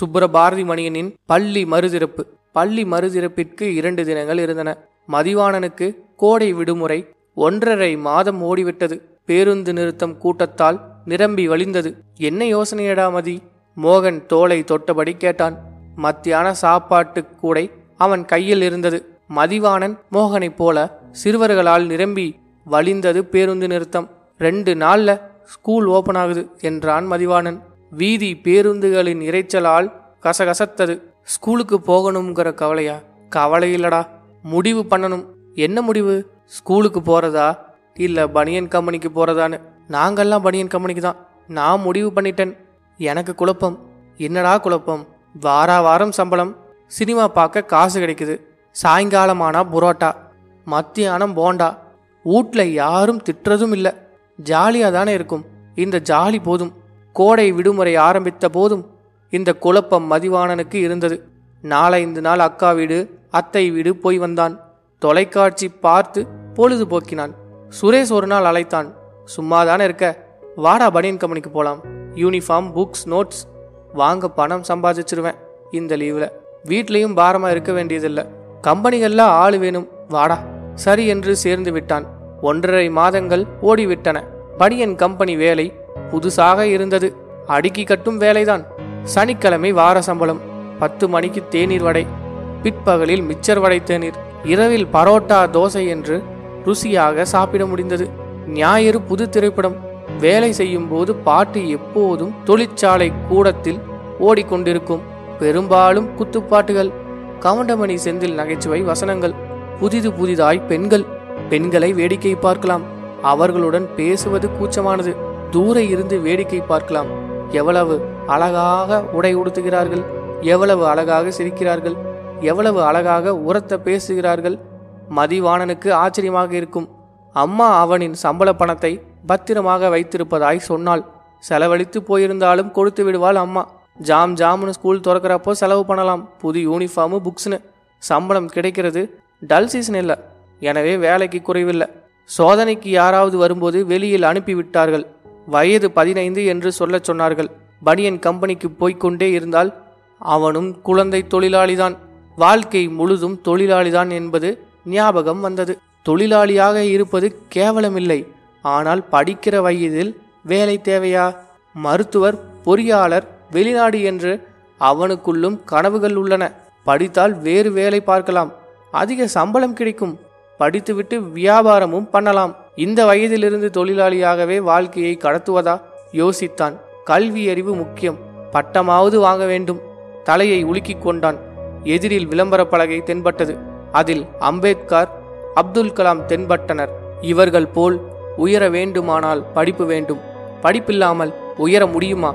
சுப்பிரபாரதி மணியனின் பள்ளி மறுதிறப்பு. பள்ளி மறுதிறப்பிற்கு இரண்டு தினங்கள் இருந்தன. மதிவாணனுக்கு கோடை விடுமுறை ஒன்றரை மாதம் ஓடிவிட்டது. பேருந்து நிறுத்தம் கூட்டத்தால் நிரம்பி வழிந்தது. என்ன யோசனையடா மதி? மோகன் தோலை தொட்டபடி கேட்டான். மத்தியான சாப்பாட்டு கூடை அவன் கையில் இருந்தது. மதிவாணன் மோகனைப் போல சிறுவர்களால் நிரம்பி வழிந்தது பேருந்து நிறுத்தம். ரெண்டு நாள்ல ஸ்கூல் ஓபன் ஆகுது என்றான் மதிவாணன். வீதி பேருந்துகளின் இரைச்சலால் கசகசத்தது. ஸ்கூலுக்கு போகணுங்கிற கவலையா? கவலை இல்லடா. முடிவு பண்ணணும். என்ன முடிவு? ஸ்கூலுக்கு போறதா? இல்ல பனியன் கம்பெனிக்கு போறதான்னு. நாங்கெல்லாம் பனியன் கம்பெனிக்கு தான். நான் முடிவு பண்ணிட்டேன். எனக்கு குழப்பம். என்னடா குழப்பம்? வாரா வாரம் சம்பளம். சினிமா பார்க்க காசு கிடைக்குது. சாயங்காலமானா புரோட்டா. மத்தியானம் போண்டா. வீட்டில் யாரும் திட்டுறதும் இல்லை. ஜாலியாக தானே இருக்கும். இந்த ஜாலி போதும். கோடை விடுமுறை ஆரம்பித்த போதும் இந்த குழப்பம் மதிவாணனுக்கு இருந்தது. நாலைந்து நாள் அக்கா வீடு அத்தை வீடு போய் வந்தான். தொலைக்காட்சி பார்த்து பொழுது போக்கினான் சுரேஷ் ஒரு நாள் அழைத்தான். சும்மாதானே இருக்க? வாடா பனியன் கம்பெனிக்கு போலாம். Uniform books notes. வாங்க பணம் சம்பாதிச்சிருவேன். இந்த லீவில். வீட்லேயும் பாரமா இருக்க வேண்டியதில்லை. கம்பெனிகள்லாம் ஆள் வேணும். வாடா. சரி என்று சேர்ந்து விட்டான். ஒன்றரை மாதங்கள் ஓடிவிட்டன. பனியன் கம்பெனி வேலை புதுசாக இருந்தது. அடுக்கி கட்டும் வேலைதான். சனிக்கிழமை வார சம்பளம். பத்து மணிக்கு தேநீர் வடை. பிற்பகலில் மிச்சர் வடை தேநீர். இரவில் பரோட்டா தோசை என்று ருசியாக சாப்பிட முடிந்தது. ஞாயிறு புது திரைப்படம். வேலை செய்யும் போது பாட்டு எப்போதும் தொழிற்சாலை கூடத்தில் ஓடிக்கொண்டிருக்கும். பெரும்பாலும் குத்துப்பாட்டுகள். கவுண்டமணி செந்தில் நகைச்சுவை வசனங்கள். புதிது புதிதாய் பெண்கள். பெண்களை வேடிக்கை பார்க்கலாம். அவர்களுடன் பேசுவது கூச்சமானது. தூர இருந்து வேடிக்கை பார்க்கலாம். எவ்வளவு அழகாக உடை உடுத்துகிறார்கள் எவ்வளவு அழகாக சிரிக்கிறார்கள் எவ்வளவு அழகாக உரத்த பேசுகிறார்கள். மதிவாணனுக்கு ஆச்சரியமாக இருக்கும். அம்மா அவனின் சம்பள பணத்தை பத்திரமாக வைத்திருப்பதாய் சொன்னாள். செலவழித்து போயிருந்தாலும் கொடுத்து விடுவாள் அம்மா. ஜாம் ஜாம்னு ஸ்கூல் திறக்கிறப்போ செலவு பண்ணலாம். புது யூனிஃபார்மு புக்ஸ்னு. சம்பளம் கிடைக்கிறது. டல் சீசன் இல்லை. எனவே வேலைக்கு குறைவில்லை. சோதனைக்கு யாராவது வரும்போது வெளியில் அனுப்பிவிட்டார்கள். வயது பதினைந்து என்று சொல்லச் சொன்னார்கள். பனியன் கம்பெனிக்கு போய்க்கொண்டே இருந்தால் அவனும் குழந்தை தொழிலாளிதான். வாழ்க்கை முழுதும் தொழிலாளிதான் என்பது ஞாபகம் வந்தது. தொழிலாளியாக இருப்பது கேவலமில்லை. ஆனால் படிக்கிற வயதில் வேலை தேவையா? மருத்துவர் பொறியாளர் வெளிநாடு என்று அவனுக்குள்ளும் கனவுகள் உள்ளன. படித்தால் வேறு வேலை பார்க்கலாம். அதிக சம்பளம் கிடைக்கும். படித்துவிட்டு வியாபாரமும் பண்ணலாம். இந்த வயதிலிருந்து தொழிலாளியாகவே வாழ்க்கையை கடத்துவதா? யோசித்தான். கல்வி அறிவு முக்கியம். பட்டமாவது வாங்க வேண்டும். தலையை உலுக்கிக் கொண்டான். எதிரில் விளம்பர பலகை தென்பட்டது. அதில் அம்பேத்கர் அப்துல் கலாம் தென்பட்டனர். இவர்கள் போல் உயர வேண்டுமானால் படிப்பு வேண்டும். படிப்பில்லாமல் உயர முடியுமா?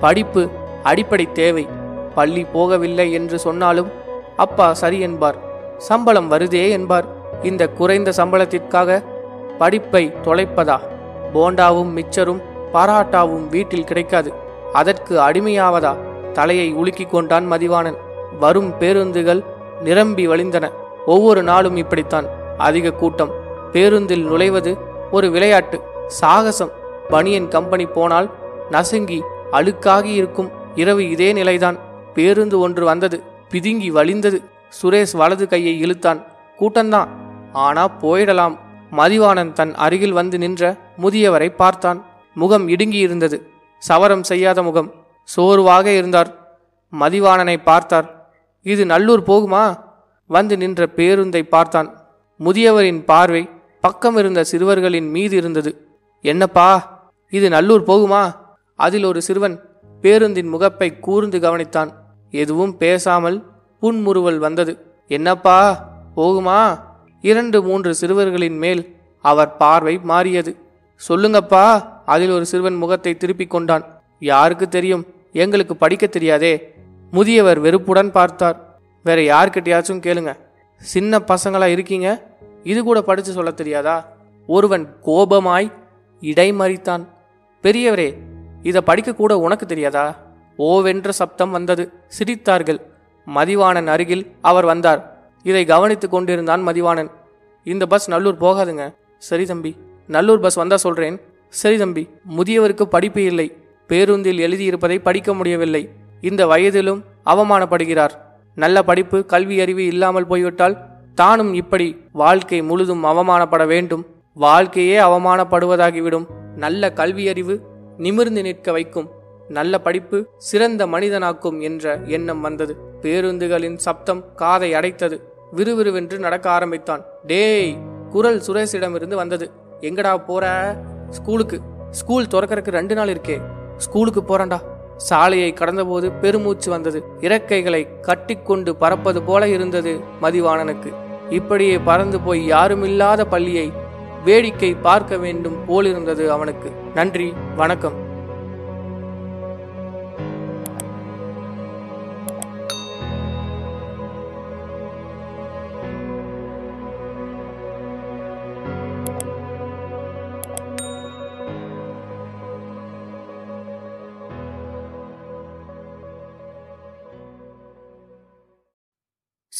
படிப்பு அடிப்படை தேவை. பள்ளி போகவில்லை என்று சொன்னாலும் அப்பா சரி என்பார். சம்பளம் வருதே என்பார். இந்த குறைந்த சம்பளத்திற்காக படிப்பை தொலைப்பதா? போண்டாவும் மிச்சரும் பாராட்டாவும் வீட்டில் கிடைக்காது. அதற்கு அடிமையாவதா? தலையை உலுக்கிக் கொண்டான் மதிவாணன். வரும் பேருந்துகள் நிரம்பி வழிந்தன. ஒவ்வொரு நாளும் இப்படித்தான். அதிக கூட்டம். பேருந்தில் நுழைவது ஒரு விளையாட்டு. சாகசம். பனியன் கம்பெனி போனால் நசுங்கி அழுக்காகி இருக்கும். இரவு இதே நிலைதான். பேருந்து ஒன்று வந்தது. பிதுங்கி வழிந்தது. சுரேஷ் வலது கையை இழுத்தான். கூட்டம்தான். ஆனா போயிடலாம். மதிவாணன் தன் அருகில் வந்து நின்ற முதியவரை பார்த்தான். முகம் இடுங்கி இருந்தது சவரம் செய்யாத முகம். சோர்வாக இருந்தார். மதிவாணனை பார்த்தார். இது நல்லூர் போகுமா? வந்து நின்ற பேருந்தை பார்த்தான். முதியவரின் பார்வை பக்கம் இருந்த சிறுவர்களின் மீது இருந்தது. என்னப்பா இது நல்லூர் போகுமா? அதில் ஒரு சிறுவன் பேருந்தின் முகப்பை கூர்ந்து கவனித்தான். எதுவும் பேசாமல் புன்முறுவல் வந்தது. என்னப்பா போகுமா? இரண்டு மூன்று சிறுவர்களின் மேல் அவர் பார்வை மாறியது. சொல்லுங்கப்பா அதில் ஒரு சிறுவன் முகத்தை திருப்பிக் கொண்டான். யாருக்கு தெரியும்? எங்களுக்கு படிக்க தெரியாதே. முதியவர் வெறுப்புடன் பார்த்தார். வேற யார்கிட்டயாச்சும் கேளுங்க. சின்ன பசங்களா இருக்கீங்க? இது கூட படிச்சு சொல்ல தெரியாதா? ஒருவன் கோபமாய் இடைமறித்தான். பெரியவரே இதை படிக்கக்கூட உனக்கு தெரியாதா? ஓவென்ற சப்தம் வந்தது. சிரித்தார்கள். மதிவாணன் அருகில் அவர் வந்தார். இதை கவனித்துக் கொண்டிருந்தான் மதிவாணன். இந்த பஸ் நல்லூர் போகாதுங்க. சரி தம்பி நல்லூர் பஸ் வந்தா சொல்றேன். சரி தம்பி முதியவருக்கு படிப்பு இல்லை. பேருந்தில் எழுதியிருப்பதை படிக்க முடியவில்லை. இந்த வயதிலும் அவமானப்படுகிறார். நல்ல படிப்பு கல்வி அறிவு இல்லாமல் போய்விட்டால் தானும் இப்படி வாழ்க்கை முழுதும் அவமானப்பட வேண்டும். வாழ்க்கையே அவமானப்படுவதாகிவிடும். நல்ல கல்வி அறிவு நிமிர்ந்து நிற்க வைக்கும். நல்ல படிப்பு சிறந்த மனிதனாக்கும் என்ற எண்ணம் வந்தது. பேருந்துகளின் சப்தம் காதை அடைத்தது. விறுவிறுவென்று நடக்க ஆரம்பித்தான். டேய் குரல் சுரேஷிடமிருந்து வந்தது. எங்கடா போற? ஸ்கூலுக்கு. ஸ்கூல் திறக்கறதுக்கு ரெண்டு நாள் இருக்கே. ஸ்கூலுக்கு போறேன்டா. சாலையை கடந்தபோது பெருமூச்சு வந்தது. இறக்கைகளை கட்டிக்கொண்டு பறப்பது போல இருந்தது மதிவாணனுக்கு. இப்படியே பறந்து போய் யாருமில்லாத பள்ளியை வேடிக்கை பார்க்க வேண்டும் போலிருந்தது அவனுக்கு. நன்றி வணக்கம்.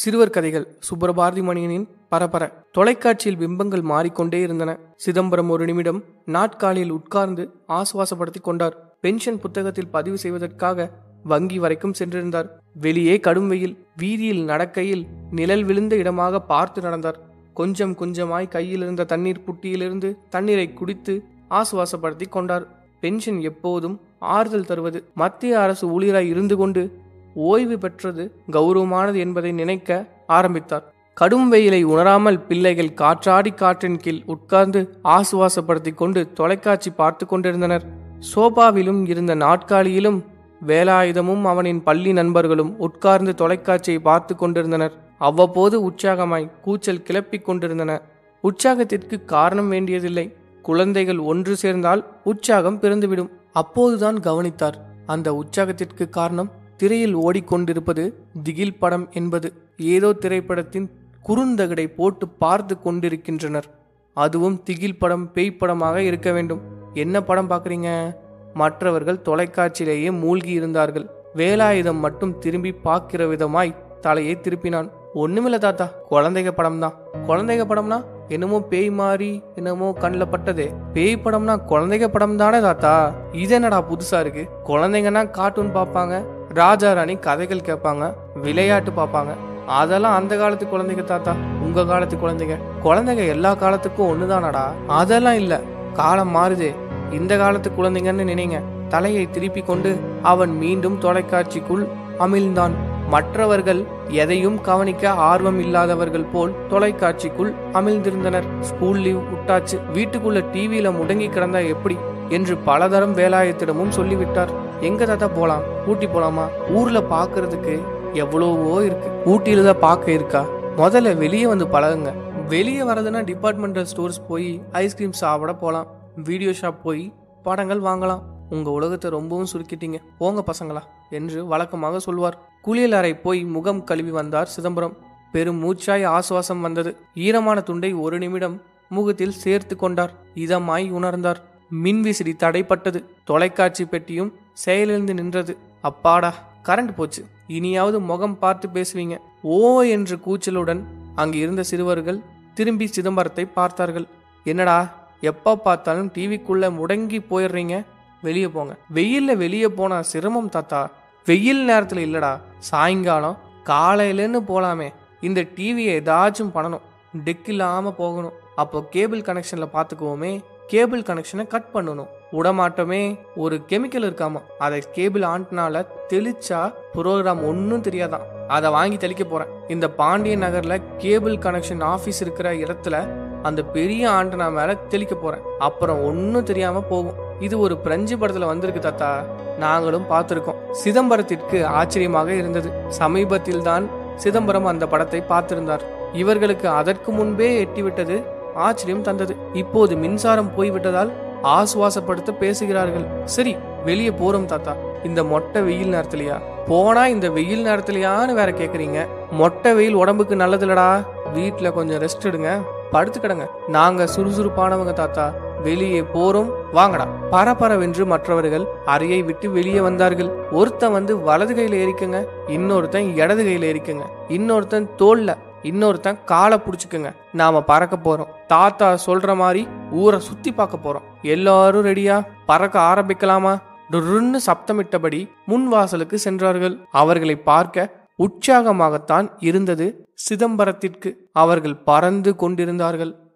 சிறுவர் கதைகள் சுப்பரபாரதி மணியனின் பரபர. தொலைக்காட்சியில் பிம்பங்கள் மாறிக்கொண்டே இருந்தன. சிதம்பரம் ஒரு நிமிடம் நாட்காலியில் உட்கார்ந்து ஆசுவாசப்படுத்திக் கொண்டார். பென்ஷன் புத்தகத்தில் பதிவு செய்வதற்காக வங்கி வரைக்கும் சென்றிருந்தார். வெளியே கடும் வெயில் வீதியில் நடக்கையில் நிழல் விழுந்த இடமாக பார்த்து நடந்தார். கொஞ்சம் கொஞ்சமாய் கையில் இருந்த தண்ணீர் புட்டியிலிருந்து தண்ணீரை குடித்து ஆசுவாசப்படுத்திக் கொண்டார். பென்ஷன் எப்போதும் ஆறுதல் தருவது மத்திய அரசு ஊழியராய் இருந்து கொண்டு ஓய்வு பெற்றது கௌரவமானது என்பதை நினைக்க ஆரம்பித்தார். கடும் வெயிலை உணராமல் பிள்ளைகள் காற்றாடி காற்றின் கீழ் உட்கார்ந்து ஆசுவாசப்படுத்திக் கொண்டு தொலைக்காட்சி பார்த்து கொண்டிருந்தனர். சோபாவிலும் இருந்த நாட்காலியிலும் வேலாயுதமும் அவனின் பள்ளி நண்பர்களும் உட்கார்ந்து தொலைக்காட்சியை பார்த்து கொண்டிருந்தனர். அவ்வப்போது உற்சாகமாய் கூச்சல் கிளப்பிக் கொண்டிருந்தன. உற்சாகத்திற்கு காரணம் வேண்டியதில்லை. குழந்தைகள் ஒன்று சேர்ந்தால் உற்சாகம் பிறந்துவிடும். அப்போதுதான் கவனித்தார். அந்த உற்சாகத்திற்கு காரணம் திரையில் ஓடிக்கொண்டிருப்பது திகில் படம் என்பது ஏதோ திரைப்படத்தின் குறுந்தகடை போட்டு பார்த்து கொண்டிருக்கின்றனர். அதுவும் திகில் படம் பேய் படமாக இருக்க வேண்டும். என்ன படம் பார்க்குறீங்க? மற்றவர்கள் தொலைக்காட்சியிலேயே மூழ்கி இருந்தார்கள். வேலாயுதம் மட்டும் திரும்பி பார்க்கிற விதமாய் தலையை திருப்பினான். ஒண்ணுமில்ல தாத்தா குழந்தைங்க படம் தான் குழந்தைங்க படம்னா என்னமோ பேய் மாறி என்னமோ கண்ணில் பட்டதே. பேய் படம்னா குழந்தைங்க படம் தானே தாத்தா? இது என்னடா புதுசா இருக்கு? குழந்தைங்கன்னா கார்ட்டூன் பார்ப்பாங்க ராஜா ராணி கதைகள் கேட்பாங்க விளையாட்டு பார்ப்பாங்க. அதெல்லாம் அந்த காலத்து குழந்தைங்க தாத்தா உங்க காலத்து குழந்தைங்க. குழந்தைங்க எல்லா காலத்துக்கும் ஒண்ணுதானடா? அதெல்லாம் இல்ல. காலம் மாறுதே. இந்த காலத்து குழந்தைங்கன்னு நினைங்க. தலையை திருப்பி கொண்டு அவன் மீண்டும் தொலைக்காட்சிக்குள் அமிழ்ந்தான். மற்றவர்கள் எதையும் கவனிக்க ஆர்வம் இல்லாதவர்கள் போல் தொலைக்காட்சிக்குள் அமிழ்ந்திருந்தனர். ஸ்கூல் லீவ் விட்டாச்சு. வீட்டுக்குள்ள டிவியில முடங்கி கிடந்தா எப்படி? என்று பலதரம் வேலாயத்திடமும் சொல்லிவிட்டார். எங்க தாத்தா போலாம்? ஊட்டி போலாமா? ஊர்ல பாக்குறதுக்கு எவ்வளவோ இருக்கு. ஊட்டியில தான் பார்க்க இருக்கா? முதல்ல வெளியே வந்து பழகுங்க. வெளியே வரதுன்னா டிபார்ட்மெண்டல் ஸ்டோர்ஸ் போய் ஐஸ்கிரீம் சாப்பிட போலாம். வீடியோ ஷாப் போய் படங்கள் வாங்கலாம். உங்க உலகத்தை ரொம்பவும் சுருக்கிட்டீங்க. போங்க பசங்களா என்று வழக்கமாக சொல்வார். குளியல் அறை போய் முகம் கழுவி வந்தார் சிதம்பரம். பெரும் மூச்சாய் ஆசுவாசம் வந்தது. ஈரமான துண்டை ஒரு நிமிடம் முகத்தில் சேர்த்து கொண்டார். இதமாய் உணர்ந்தார். மின்விசிறி தடைப்பட்டது. தொலைக்காட்சி பெட்டியும் செயலிழந்து நின்றது. அப்பாடா கரண்ட் போச்சு. இனியாவது முகம் பார்த்து பேசுவீங்க. ஓ என்று கூச்சலுடன் அங்கு இருந்த சிறுவர்கள் திரும்பி சிதம்பரத்தை பார்த்தார்கள். என்னடா எப்ப பார்த்தாலும் டிவிக்குள்ள முடங்கி போயிடுறீங்க? வெளியே போங்க. வெயில்ல வெளியே போனா சிரமம் தாத்தா. வெயில் நேரத்துல இல்லடா சாயங்காலம் காலையிலன்னு போலாமே. இந்த டிவியை ஏதாச்சும் பண்ணணும். டெக் இல்லாம போகணும். அப்போ கேபிள் கனெக்ஷன்ல பாத்துக்குவோமே கேபிள் கனெக்ஷனை கட் பண்ணணும். உடமாட்டமே ஒரு கெமிக்கல் இருக்காமா? அதை கேபிள் ஆண்டனால தெளிச்சா ப்ரோக்ராம் ஒன்றும் தெரியாதான். அதை வாங்கி தெளிக்க போறேன். இந்த பாண்டிய நகர்ல கேபிள் கனெக்ஷன் ஆபீஸ் இருக்கிற இடத்துல அந்த பெரிய ஆண்டனா மேல தெளிக்க போறேன். அப்புறம் ஒன்றும் தெரியாம போகும். இது ஒரு பிரெஞ்சு படத்துல வந்திருக்கு தாத்தா. நாங்களும் பார்த்திருக்கோம். சிதம்பரத்திற்கு ஆச்சரியமாக இருந்தது. சமீபத்தில் தான் சிதம்பரம் அந்த படத்தை பார்த்திருந்தார். இவர்களுக்கு அதற்கு முன்பே எட்டிவிட்டது ஆச்சரியம் தந்தது. இப்போது மின்சாரம் போய்விட்டதால் ஆசுவாசப்படுத்த பேசுகிறார்கள். சரி வெளியே போறோம் தாத்தா. இந்த மொட்டை வெயில் நேரத்துலயா? போனா இந்த வெயில் நேரத்துலயான்னு வேற கேக்குறீங்க. மொட்டை வெயில் உடம்புக்கு நல்லதுலடா வீட்டுல கொஞ்சம் ரெஸ்ட் எடுங்க. படுத்து கிடங்க. நாங்க சுறுசுறுப்பானவங்க தாத்தா. வெளியே போறோம். வாங்கடா. பரபரவென்று மற்றவர்கள் அறையை விட்டு வெளியே வந்தார்கள். ஒருத்தன் வந்து வலது கையில எரிக்குங்க இன்னொருத்தன் இடது கையில எரிக்குங்க இன்னொருத்தன் தோல்ல இன்னொருத்தன் காலை பிடிச்சிக்கங்க. நாம பறக்க போறோம். தாத்தா சொல்ற மாதிரி ஊரை சுத்தி பார்க்க போறோம். எல்லாரும் ரெடியா பறக்க ஆரம்பிக்கலாமா? டுருன்னு சப்தமிட்டபடி முன் வாசலுக்கு சென்றார்கள். அவர்களை பார்க்க உற்சாகமாகத்தான் இருந்தது சிதம்பரத்திற்கு. அவர்கள் பறந்து கொண்டிருந்தார்கள்.